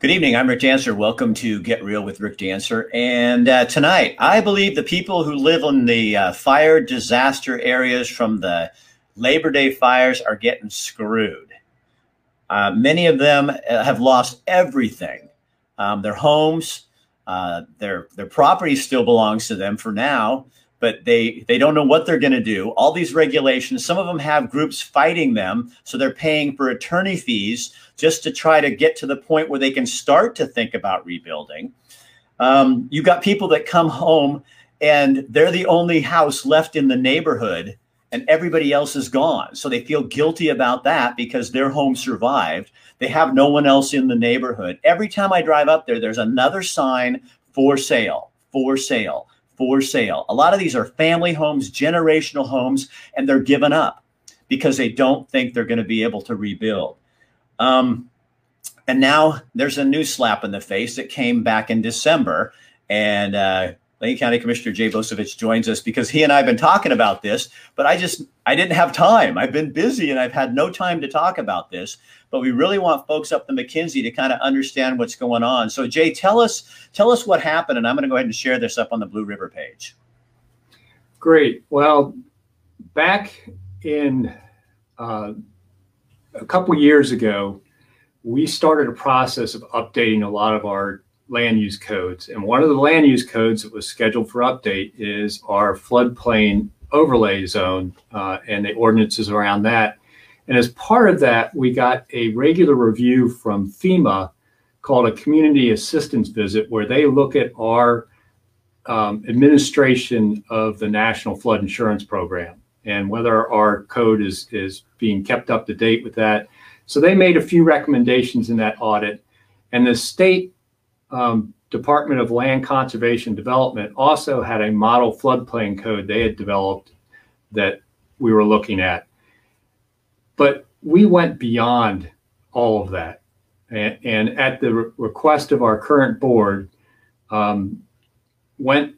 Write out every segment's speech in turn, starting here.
Good evening. I'm Rick Dancer. Welcome to Get Real with Rick Dancer. And uh, tonight, I believe the people who live in the uh, fire disaster areas from the Labor Day fires are getting screwed. Uh, many of them uh, have lost everything um, their homes, uh, their, their property still belongs to them for now but they they don't know what they're going to do. All these regulations some of them have groups fighting them so they're paying for attorney fees just to try to get to the point where they can start to think about rebuilding. Um, you've got people that come home and they're the only house left in the neighborhood and everybody else is gone. So they feel guilty about that because their home survived. They have no one else in the neighborhood. Every time i drive up there there's another sign for sale for sale for sale. A lot of these are family homes, generational homes, and they're given up because they don't think they're going to be able to rebuild. Um, and now there's a new slap in the face that came back in December. And uh, Lane County Commissioner Jay Bozievich joins us because he and I have been talking about this, but I just I didn't have time. I've been busy and I've had no time to talk about this. But we really want folks up the McKenzie to kind of understand what's going on. So Jay, tell us tell us what happened, and I'm going to go ahead and share this up on the Blue River page. Great. Well, back in uh, a couple years ago, we started a process of updating a lot of our land use codes. And one of the land use codes that was scheduled for update is our floodplain overlay zone uh, and the ordinances around that. And as part of that, we got a regular review from FEMA called a community assistance visit, where they look at our um, administration of the National Flood Insurance Program and whether our code is, is being kept up to date with that. So they made a few recommendations in that audit. And the state um, Department of Land Conservation Development also had a model floodplain code they had developed that we were looking at. But we went beyond all of that. And, and at the re- request of our current board, um, went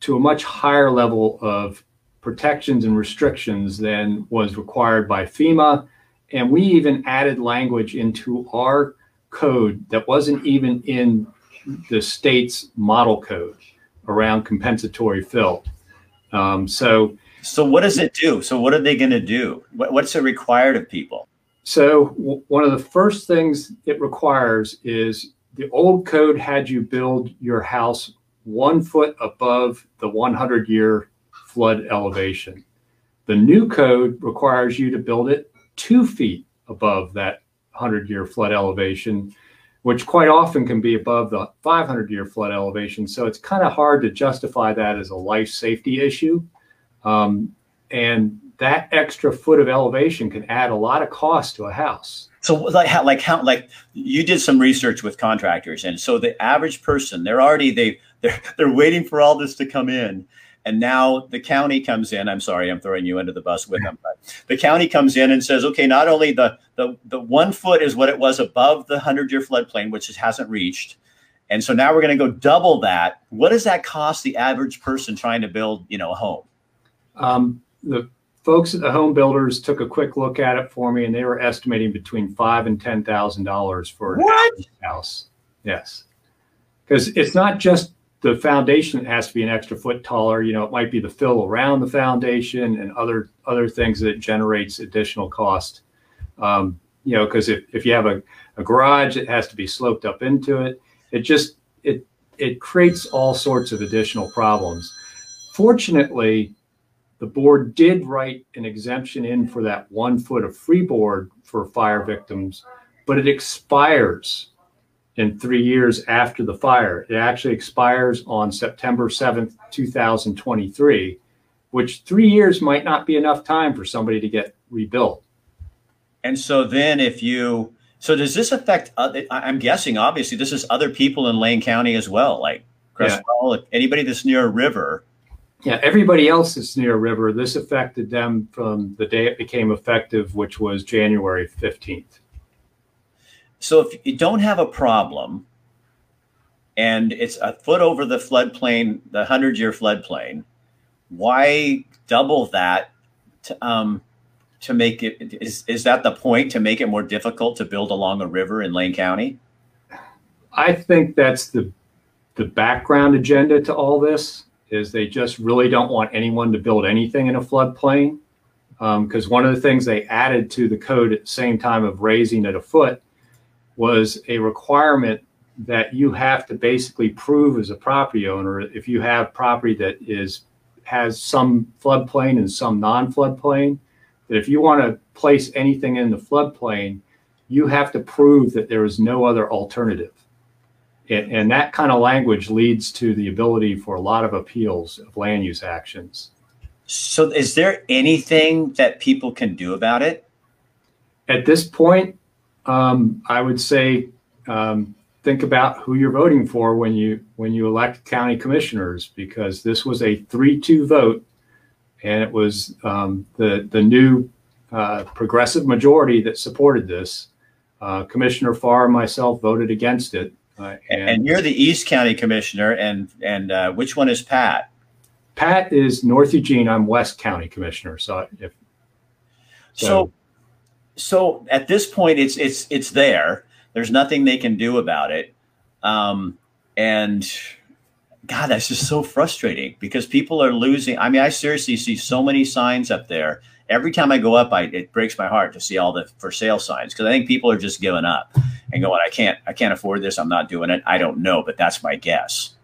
to a much higher level of protections and restrictions than was required by FEMA. And we even added language into our code that wasn't even in the state's model code around compensatory fill. Um, so, so what does it do? So, what are they going to do? What, what's it required of people? So, w- one of the first things it requires is the old code had you build your house one foot above the 100 year flood elevation. The new code requires you to build it two feet above that 100 year flood elevation which quite often can be above the 500 year flood elevation. So it's kind of hard to justify that as a life safety issue. Um, and that extra foot of elevation can add a lot of cost to a house. So like how like how like you did some research with contractors and so the average person they're already they they're they're waiting for all this to come in and now the county comes in. I'm sorry, I'm throwing you into the bus with them, but the county comes in and says, okay, not only the the the one foot is what it was above the hundred year floodplain, which it hasn't reached, and so now we're going to go double that. What does that cost the average person trying to build, you know, a home? Um, the folks at the home builders took a quick look at it for me, and they were estimating between five and ten thousand dollars for a house. Yes, because it's not just the foundation has to be an extra foot taller. You know, it might be the fill around the foundation and other other things that generates additional cost. Um, you know, because if, if you have a, a garage, it has to be sloped up into it. It just it it creates all sorts of additional problems. Fortunately, the board did write an exemption in for that one foot of freeboard for fire victims, but it expires in three years after the fire. It actually expires on September 7th, 2023, which three years might not be enough time for somebody to get rebuilt. And so then if you, so does this affect, I'm guessing obviously this is other people in Lane County as well, like Creswell, yeah. anybody that's near a river. Yeah, everybody else that's near a river, this affected them from the day it became effective, which was January 15th. So if you don't have a problem and it's a foot over the floodplain, the 100 year floodplain, why double that to, um, to make it? Is, is that the point to make it more difficult to build along a river in Lane County? I think that's the the background agenda to all this is they just really don't want anyone to build anything in a floodplain. Because um, one of the things they added to the code at the same time of raising it a foot was a requirement that you have to basically prove as a property owner if you have property that is has some floodplain and some non-floodplain that if you want to place anything in the floodplain you have to prove that there is no other alternative. And, and that kind of language leads to the ability for a lot of appeals of land use actions. So is there anything that people can do about it? At this point um, i would say um, think about who you're voting for when you when you elect county commissioners because this was a three-two vote, and it was um, the the new uh, progressive majority that supported this. Uh, Commissioner Farr and myself voted against it. Uh, and, and, you're the East County Commissioner, and and uh, which one is Pat? Pat is North Eugene. I'm West County Commissioner. So if so, so, so at this point, it's it's it's there there's nothing they can do about it. Um, and God, that's just so frustrating because people are losing. I mean, I seriously see so many signs up there. Every time I go up, I, it breaks my heart to see all the for sale signs because I think people are just giving up and going, I can't, I can't afford this. I'm not doing it. I don't know, but that's my guess.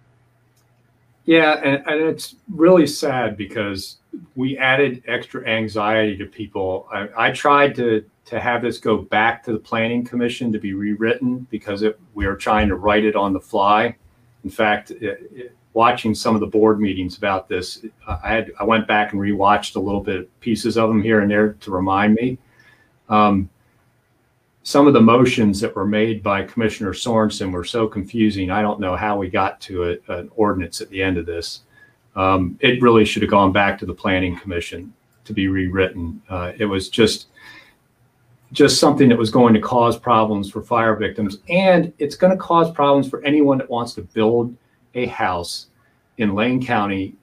Yeah, and, and it's really sad because we added extra anxiety to people. I, I tried to to have this go back to the planning commission to be rewritten because it, we are trying to write it on the fly. In fact, it, it, watching some of the board meetings about this, I had I went back and rewatched a little bit pieces of them here and there to remind me. Um, some of the motions that were made by Commissioner Sorenson were so confusing. I don't know how we got to a, an ordinance at the end of this. Um, it really should have gone back to the Planning Commission to be rewritten. Uh, it was just just something that was going to cause problems for fire victims. And it's going to cause problems for anyone that wants to build a house in Lane County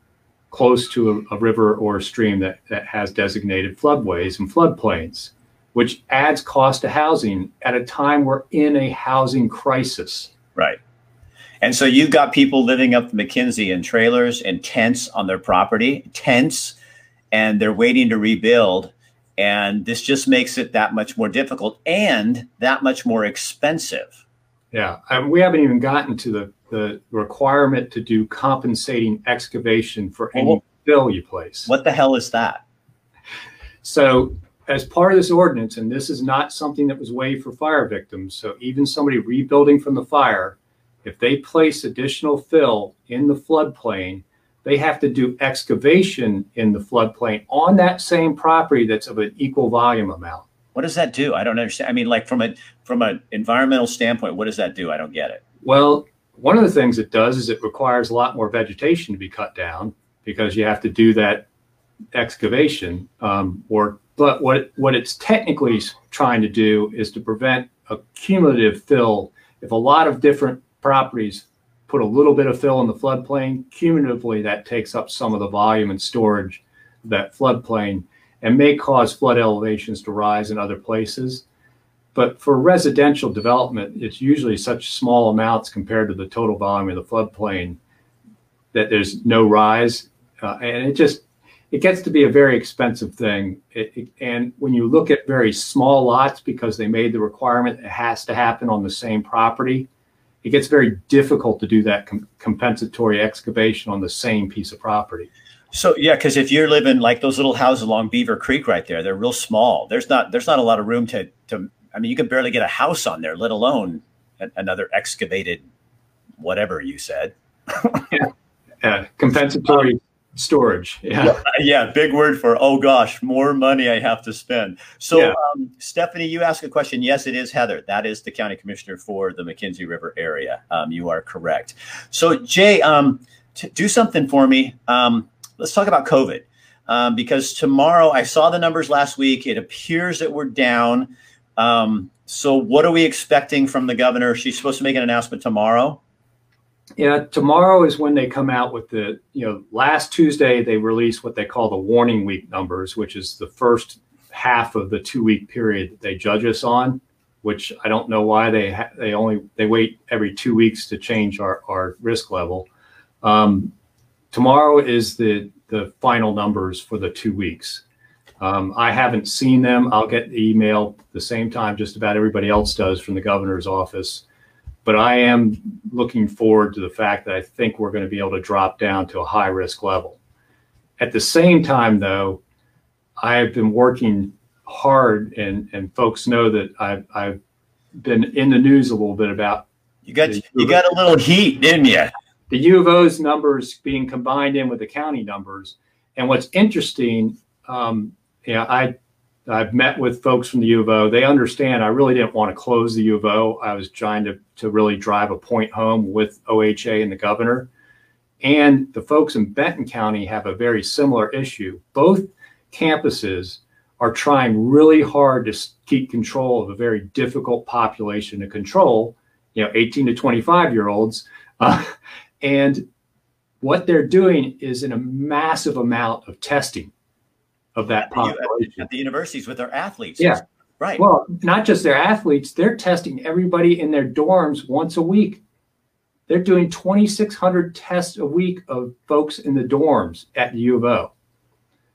close to a, a river or a stream that, that has designated floodways and floodplains, which adds cost to housing at a time we're in a housing crisis. Right. And so you've got people living up the McKenzie in trailers and tents on their property, tents, and they're waiting to rebuild and this just makes it that much more difficult and that much more expensive. Yeah, and we haven't even gotten to the, the requirement to do compensating excavation for any well, fill you place. What the hell is that? So, as part of this ordinance, and this is not something that was waived for fire victims, so even somebody rebuilding from the fire, if they place additional fill in the floodplain, they have to do excavation in the floodplain on that same property that's of an equal volume amount. What does that do? I don't understand. I mean, like from a from an environmental standpoint, what does that do? I don't get it. Well, one of the things it does is it requires a lot more vegetation to be cut down because you have to do that excavation. Um, or but what what it's technically trying to do is to prevent a cumulative fill. If a lot of different properties put a little bit of fill in the floodplain. Cumulatively, that takes up some of the volume and storage of that floodplain and may cause flood elevations to rise in other places. But for residential development, it's usually such small amounts compared to the total volume of the floodplain that there's no rise. Uh, and it just, it gets to be a very expensive thing. It, it, and when you look at very small lots, because they made the requirement, it has to happen on the same property it gets very difficult to do that com- compensatory excavation on the same piece of property. So yeah, because if you're living like those little houses along Beaver Creek right there, they're real small. There's not there's not a lot of room to to. I mean, you can barely get a house on there, let alone a, another excavated whatever you said. yeah. yeah, compensatory storage. Yeah. yeah. Big word for, oh gosh, more money I have to spend. So, yeah. um, Stephanie, you ask a question. Yes, it is Heather. That is the county commissioner for the McKenzie River area. Um, you are correct. So, Jay, um, do something for me. Um, let's talk about COVID. Um, because tomorrow I saw the numbers last week. It appears that we're down. Um, so, what are we expecting from the governor? She's supposed to make an announcement tomorrow. Yeah, tomorrow is when they come out with the, you know, last Tuesday they released what they call the warning week numbers, which is the first half of the two week period that they judge us on. which I don't know why they ha- they only they wait every two weeks to change our, our risk level. Um, tomorrow is the the final numbers for the two weeks. Um, I haven't seen them. I'll get the email the same time just about everybody else does from the governor's office. But I am looking forward to the fact that I think we're going to be able to drop down to a high risk level. At the same time, though, I've been working hard, and and folks know that I've I've been in the news a little bit about. You got you got a little heat, didn't you? The U of O's numbers being combined in with the county numbers, and what's interesting, um, yeah, I I've met with folks from the U of O. They understand I really didn't want to close the U of O. I was trying to to really drive a point home with OHA and the governor. And the folks in Benton County have a very similar issue. Both campuses are trying really hard to keep control of a very difficult population to control, you know, 18 to 25 year olds. Uh, and what they're doing is in a massive amount of testing of that population. At the universities with their athletes. Yeah. Right. Well, not just their athletes, they're testing everybody in their dorms once a week. They're doing 2,600 tests a week of folks in the dorms at the U of O.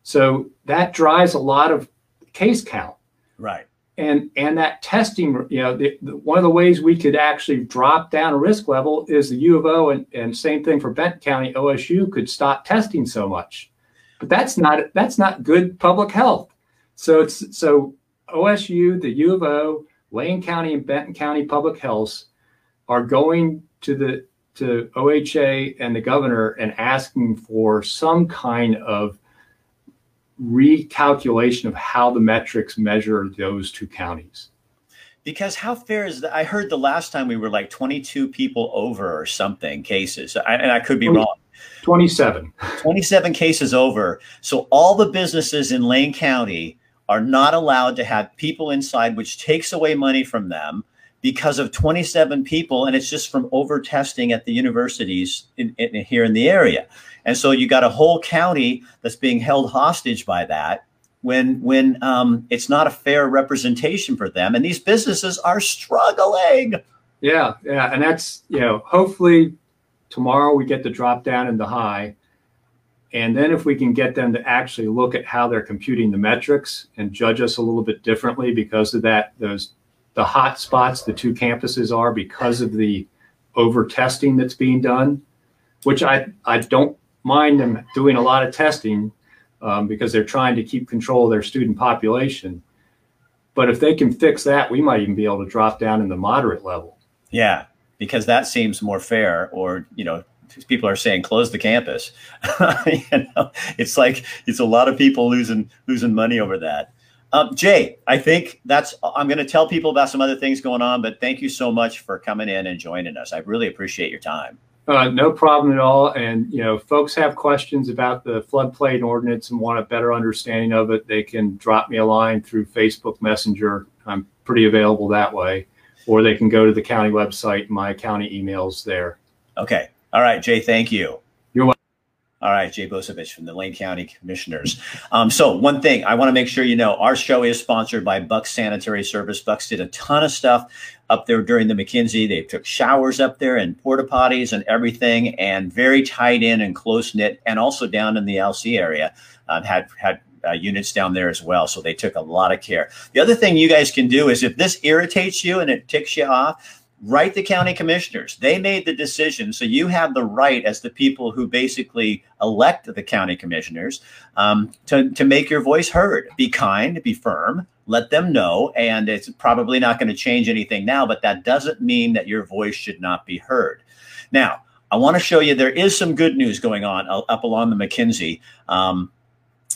So that drives a lot of case count. Right. And and that testing, you know, the, the, one of the ways we could actually drop down a risk level is the U of O and, and same thing for Benton County, OSU could stop testing so much. But that's not that's not good public health. So it's so OSU, the U of O, Lane County and Benton County Public Health are going to the to OHA and the governor and asking for some kind of recalculation of how the metrics measure those two counties. Because how fair is that? I heard the last time we were like 22 people over or something cases, I, and I could be 20, wrong. 27. 27 cases over. So all the businesses in Lane County are not allowed to have people inside, which takes away money from them because of 27 people, and it's just from over testing at the universities in, in, here in the area. And so you got a whole county that's being held hostage by that when when um, it's not a fair representation for them, and these businesses are struggling. Yeah, yeah, and that's you know hopefully tomorrow we get the drop down in the high. And then if we can get them to actually look at how they're computing the metrics and judge us a little bit differently because of that, those the hot spots the two campuses are because of the over testing that's being done, which I, I don't mind them doing a lot of testing um, because they're trying to keep control of their student population. But if they can fix that, we might even be able to drop down in the moderate level. Yeah, because that seems more fair. Or you know, people are saying close the campus. you know, it's like it's a lot of people losing losing money over that. Um, Jay, I think that's, I'm going to tell people about some other things going on, but thank you so much for coming in and joining us. I really appreciate your time. Uh, no problem at all. And, you know, folks have questions about the floodplain ordinance and want a better understanding of it, they can drop me a line through Facebook Messenger. I'm pretty available that way. Or they can go to the county website. My county emails there. Okay. All right, Jay, thank you. You're welcome. All right, Jay Bozievich from the Lane County Commissioners. Um, so one thing I want to make sure you know, our show is sponsored by Bucks Sanitary Service. Bucks did a ton of stuff up there during the McKenzie. They took showers up there and porta potties and everything, and very tied in and close knit, and also down in the LC area um, had had uh, units down there as well. So they took a lot of care. The other thing you guys can do is if this irritates you and it ticks you off, write the county commissioners. They made the decision. So you have the right, as the people who basically elect the county commissioners, um, to, to make your voice heard. Be kind, be firm, let them know. And it's probably not going to change anything now, but that doesn't mean that your voice should not be heard. Now, I want to show you there is some good news going on up along the McKenzie. Um,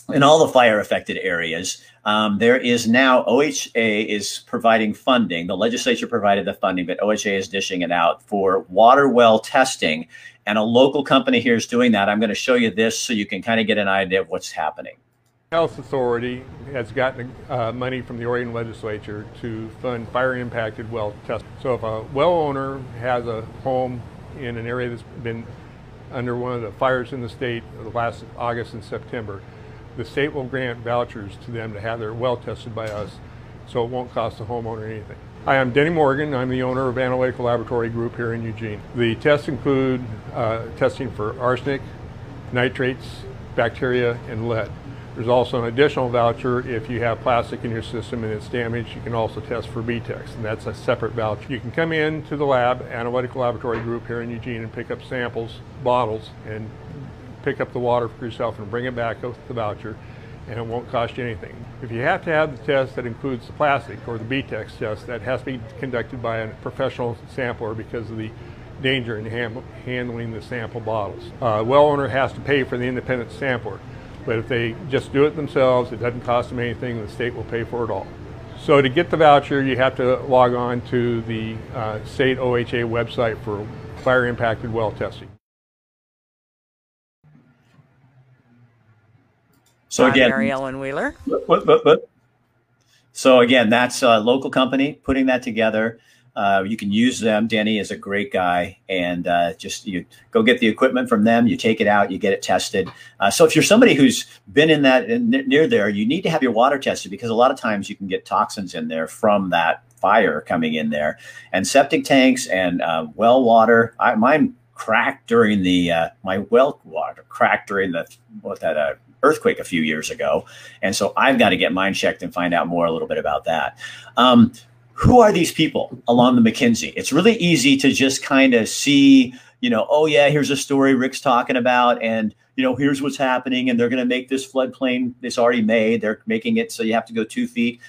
in all the fire affected areas, um, there is now OHA is providing funding. The legislature provided the funding, but OHA is dishing it out for water well testing. And a local company here is doing that. I'm going to show you this so you can kind of get an idea of what's happening. Health Authority has gotten uh, money from the Oregon legislature to fund fire impacted well testing. So if a well owner has a home in an area that's been under one of the fires in the state the last August and September, the state will grant vouchers to them to have their well tested by us, so it won't cost the homeowner anything. Hi, I'm Denny Morgan. I'm the owner of Analytical Laboratory Group here in Eugene. The tests include uh, testing for arsenic, nitrates, bacteria, and lead. There's also an additional voucher if you have plastic in your system and it's damaged. You can also test for BTEX, and that's a separate voucher. You can come in to the lab, Analytical Laboratory Group here in Eugene, and pick up samples, bottles, and pick up the water for yourself and bring it back with the voucher, and it won't cost you anything. If you have to have the test that includes the plastic or the BTEX test, that has to be conducted by a professional sampler because of the danger in handling the sample bottles. Uh, well owner has to pay for the independent sampler. But if they just do it themselves, it doesn't cost them anything, the state will pay for it all. So to get the voucher, you have to log on to the uh, state OHA website for fire impacted well testing. So I'm again, Mary Ellen Wheeler. What, what, what? So again, that's a local company putting that together. Uh, you can use them. Danny is a great guy, and uh, just you go get the equipment from them. You take it out, you get it tested. Uh, so if you're somebody who's been in that in, near there, you need to have your water tested because a lot of times you can get toxins in there from that fire coming in there. And septic tanks and uh, well water, I, mine cracked during the uh, my well water cracked during the what that uh, earthquake a few years ago, and so I've got to get mine checked and find out more a little bit about that. Um, who are these people along the McKenzie? It's really easy to just kind of see, you know, oh yeah, here's a story Rick's talking about, and you know, here's what's happening, and they're going to make this floodplain. It's already made. They're making it so you have to go two feet.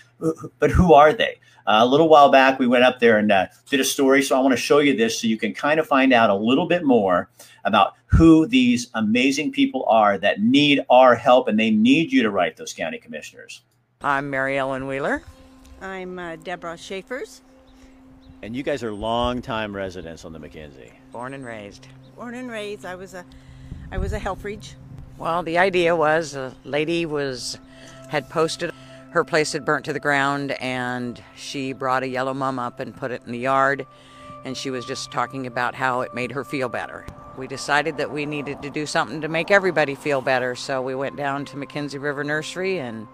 But who are they? Uh, a little while back, we went up there and uh, did a story. So I want to show you this so you can kind of find out a little bit more about who these amazing people are that need our help, and they need you to write those county commissioners. I'm Mary Ellen Wheeler. I'm uh, Deborah Schaefers, And you guys are longtime residents on the McKenzie. Born and raised. born and raised. I was a, I was a Helfrich. Well, the idea was a lady was had posted her place had burnt to the ground and she brought a yellow mum up and put it in the yard and she was just talking about how it made her feel better. We decided that we needed to do something to make everybody feel better, so we went down to McKenzie River Nursery and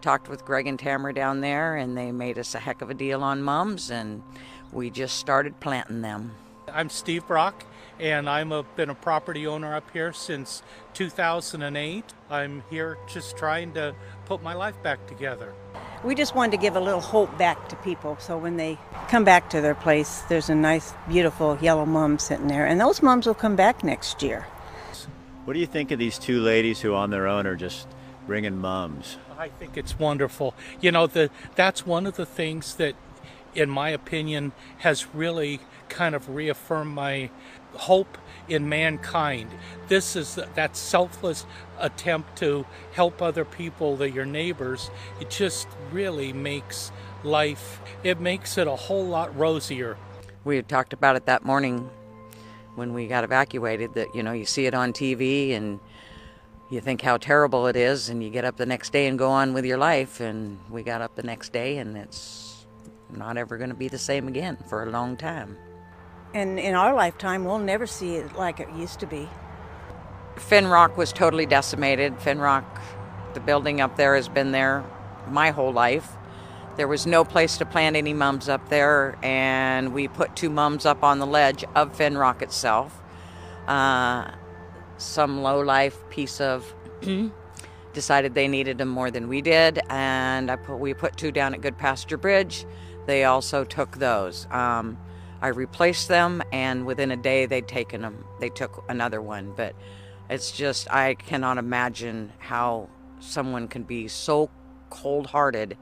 talked with Greg and Tamara down there and they made us a heck of a deal on mums and we just started planting them. I'm Steve Brock, and I'm a, been a property owner up here since 2008. I'm here just trying to put my life back together. We just wanted to give a little hope back to people, so when they come back to their place, there's a nice, beautiful yellow mum sitting there, and those mums will come back next year. What do you think of these two ladies who, on their own, are just bringing mums? I think it's wonderful. You know, the, that's one of the things that, in my opinion, has really kind of reaffirmed my hope in mankind. This is that selfless attempt to help other people, that your neighbors. It just really makes life, it makes it a whole lot rosier. We had talked about it that morning when we got evacuated that, you know, you see it on TV and you think how terrible it is, and you get up the next day and go on with your life. And we got up the next day, and it's not ever going to be the same again for a long time. And in our lifetime, we'll never see it like it used to be. Finn Rock was totally decimated. Finn Rock, the building up there, has been there my whole life. There was no place to plant any mums up there, and we put two mums up on the ledge of Finn Rock itself. Uh, some low life piece of decided they needed them more than we did, and I put, we put two down at Goodpasture Bridge. They also took those. Um, I replaced them, and within a day they'd taken them. They took another one, but it's just I cannot imagine how someone can be so cold-hearted.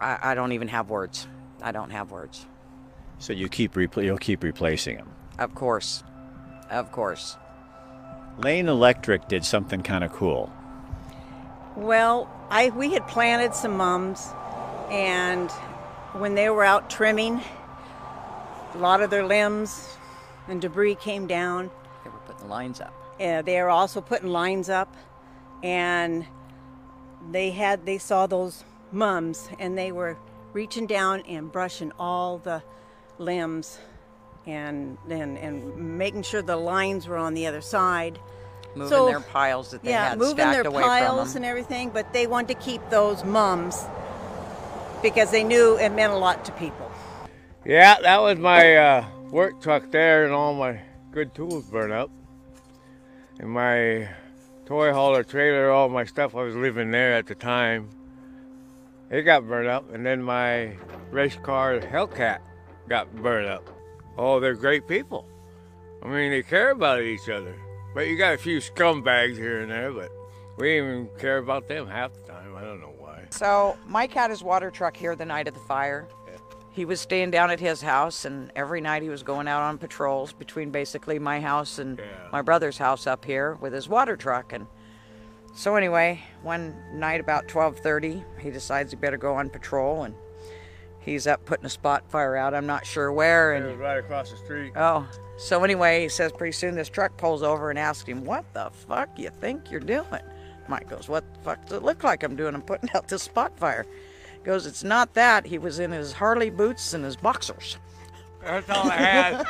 I, I don't even have words. I don't have words. So you keep repl- you'll keep replacing them. Of course, of course. Lane Electric did something kind of cool. Well, I we had planted some mums, and when they were out trimming, a lot of their limbs and debris came down. They were putting lines up. Uh, they are also putting lines up, and they had they saw those mums, and they were reaching down and brushing all the limbs, and and and making sure the lines were on the other side. Moving So, their piles that they yeah, had moving stacked their away piles from and everything, but they wanted to keep those mums because they knew it meant a lot to people. Yeah, that was my uh, work truck there, and all my good tools burned up. And my toy hauler trailer, all my stuff, I was living there at the time. It got burned up, and then my race car Hellcat got burned up. Oh, they're great people. I mean, they care about each other. But you got a few scumbags here and there, but we even care about them half the time. I don't know. So Mike had his water truck here the night of the fire. He was staying down at his house, and every night he was going out on patrols between basically my house and Yeah. my brother's house up here with his water truck. And so anyway, one night about 12:30, he decides he better go on patrol, and he's up putting a spot fire out. I'm not sure where, It and was right across the street. Oh, so anyway, he says pretty soon this truck pulls over and asks him, What the fuck you think you're doing? Mike goes, What the fuck does it look like I'm doing? I'm putting out this spot fire. He goes, It's not that. He was in his Harley boots and his boxers. That's all I had.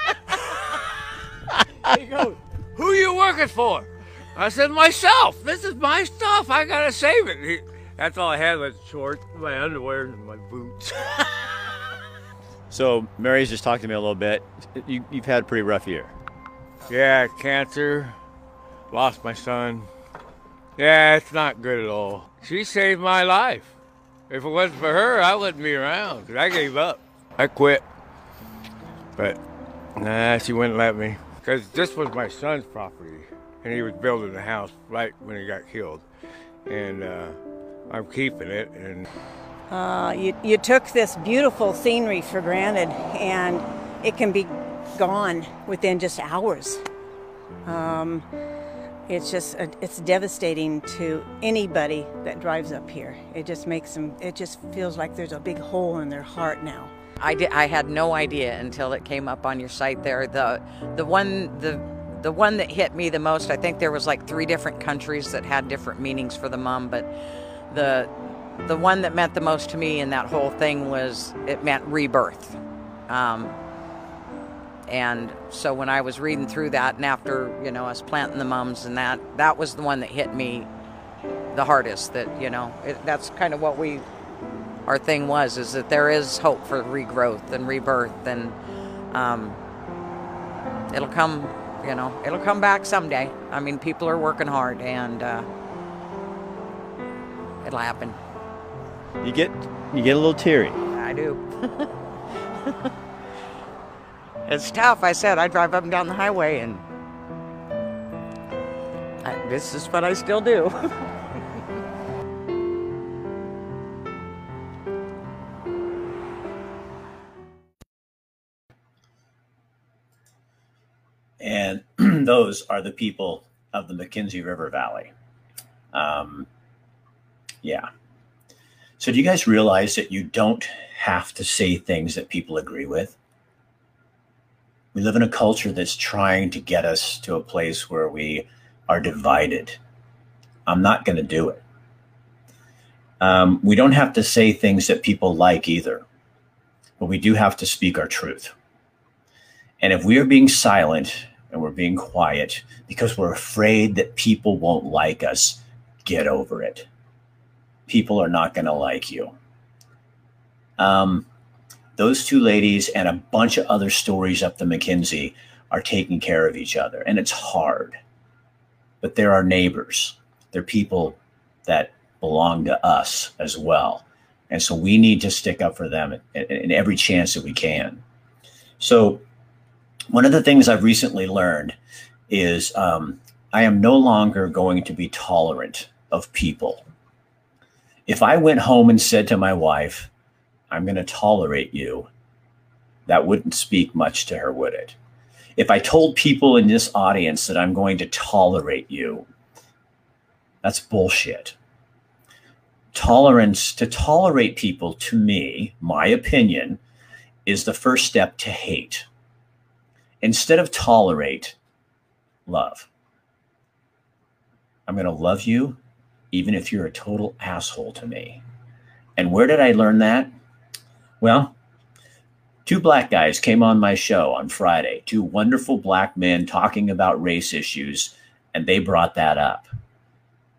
he goes, Who you working for? I said, Myself. This is my stuff. I gotta save it. He, that's all I had was shorts, my underwear, and my boots. So Mary's just talked to me a little bit. You, you've had a pretty rough year. yeah, cancer. Lost my son. Yeah, it's not good at all. She saved my life. If it wasn't for her, I wouldn't be around. 'cause I gave up. I quit. But nah, she wouldn't let me. Because this was my son's property. And he was building a house right when he got killed. And uh, I'm keeping it. And Uh, you, you took this beautiful scenery for granted, and it can be gone within just hours. Um, it's just it's devastating to anybody that drives up here. It just makes them. It just feels like there's a big hole in their heart now. I did. I had no idea until it came up on your site there. The the one the the one that hit me the most. I think there was like three different countries that had different meanings for the mum, but the the one that meant the most to me in that whole thing was it meant rebirth. Um, and so when I was reading through that, and after you know us planting the mums and that, that was the one that hit me the hardest. That you know it, that's kind of what we our thing was is that there is hope for regrowth and rebirth and um, it'll come you know it'll come back someday i mean people are working hard and uh, it'll happen You get you get a little teary. i do it's tough i said i drive up and down the highway and I, this is what i still do And those are the people of the McKenzie River Valley. Um, yeah. So, do you guys realize that you don't have to say things that people agree with? We live in a culture that's trying to get us to a place where we are divided. I'm not going to do it. Um, we don't have to say things that people like either, but we do have to speak our truth. And if we are being silent and we're being quiet because we're afraid that people won't like us, get over it. People are not going to like you. Um, those two ladies and a bunch of other stories up the McKenzie are taking care of each other, and it's hard. But they're our neighbors. They're people that belong to us as well. And so we need to stick up for them in, every chance that we can. So, one of the things I've recently learned is um, I am no longer going to be tolerant of people. If I went home and said to my wife, I'm going to tolerate you, that wouldn't speak much to her, would it? If I told people in this audience that I'm going to tolerate you, that's bullshit. Tolerance, to tolerate people, to me, my opinion, is the first step to hate instead of tolerate, love. I'm going to love you even if you're a total asshole to me. And where did I learn that? Well, two black guys came on my show on Friday, two wonderful black men talking about race issues, and they brought that up.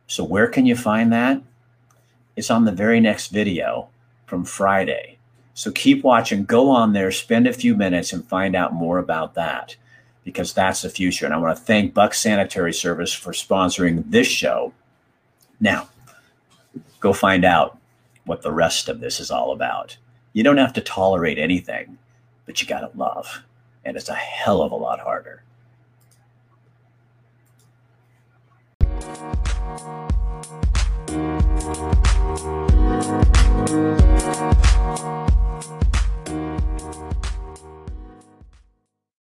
So, where can you find that? It's on the very next video from Friday. So keep watching, go on there, spend a few minutes and find out more about that because that's the future. And I want to thank Buck Sanitary Service for sponsoring this show. Now, go find out what the rest of this is all about. You don't have to tolerate anything, but you got to love. And it's a hell of a lot harder.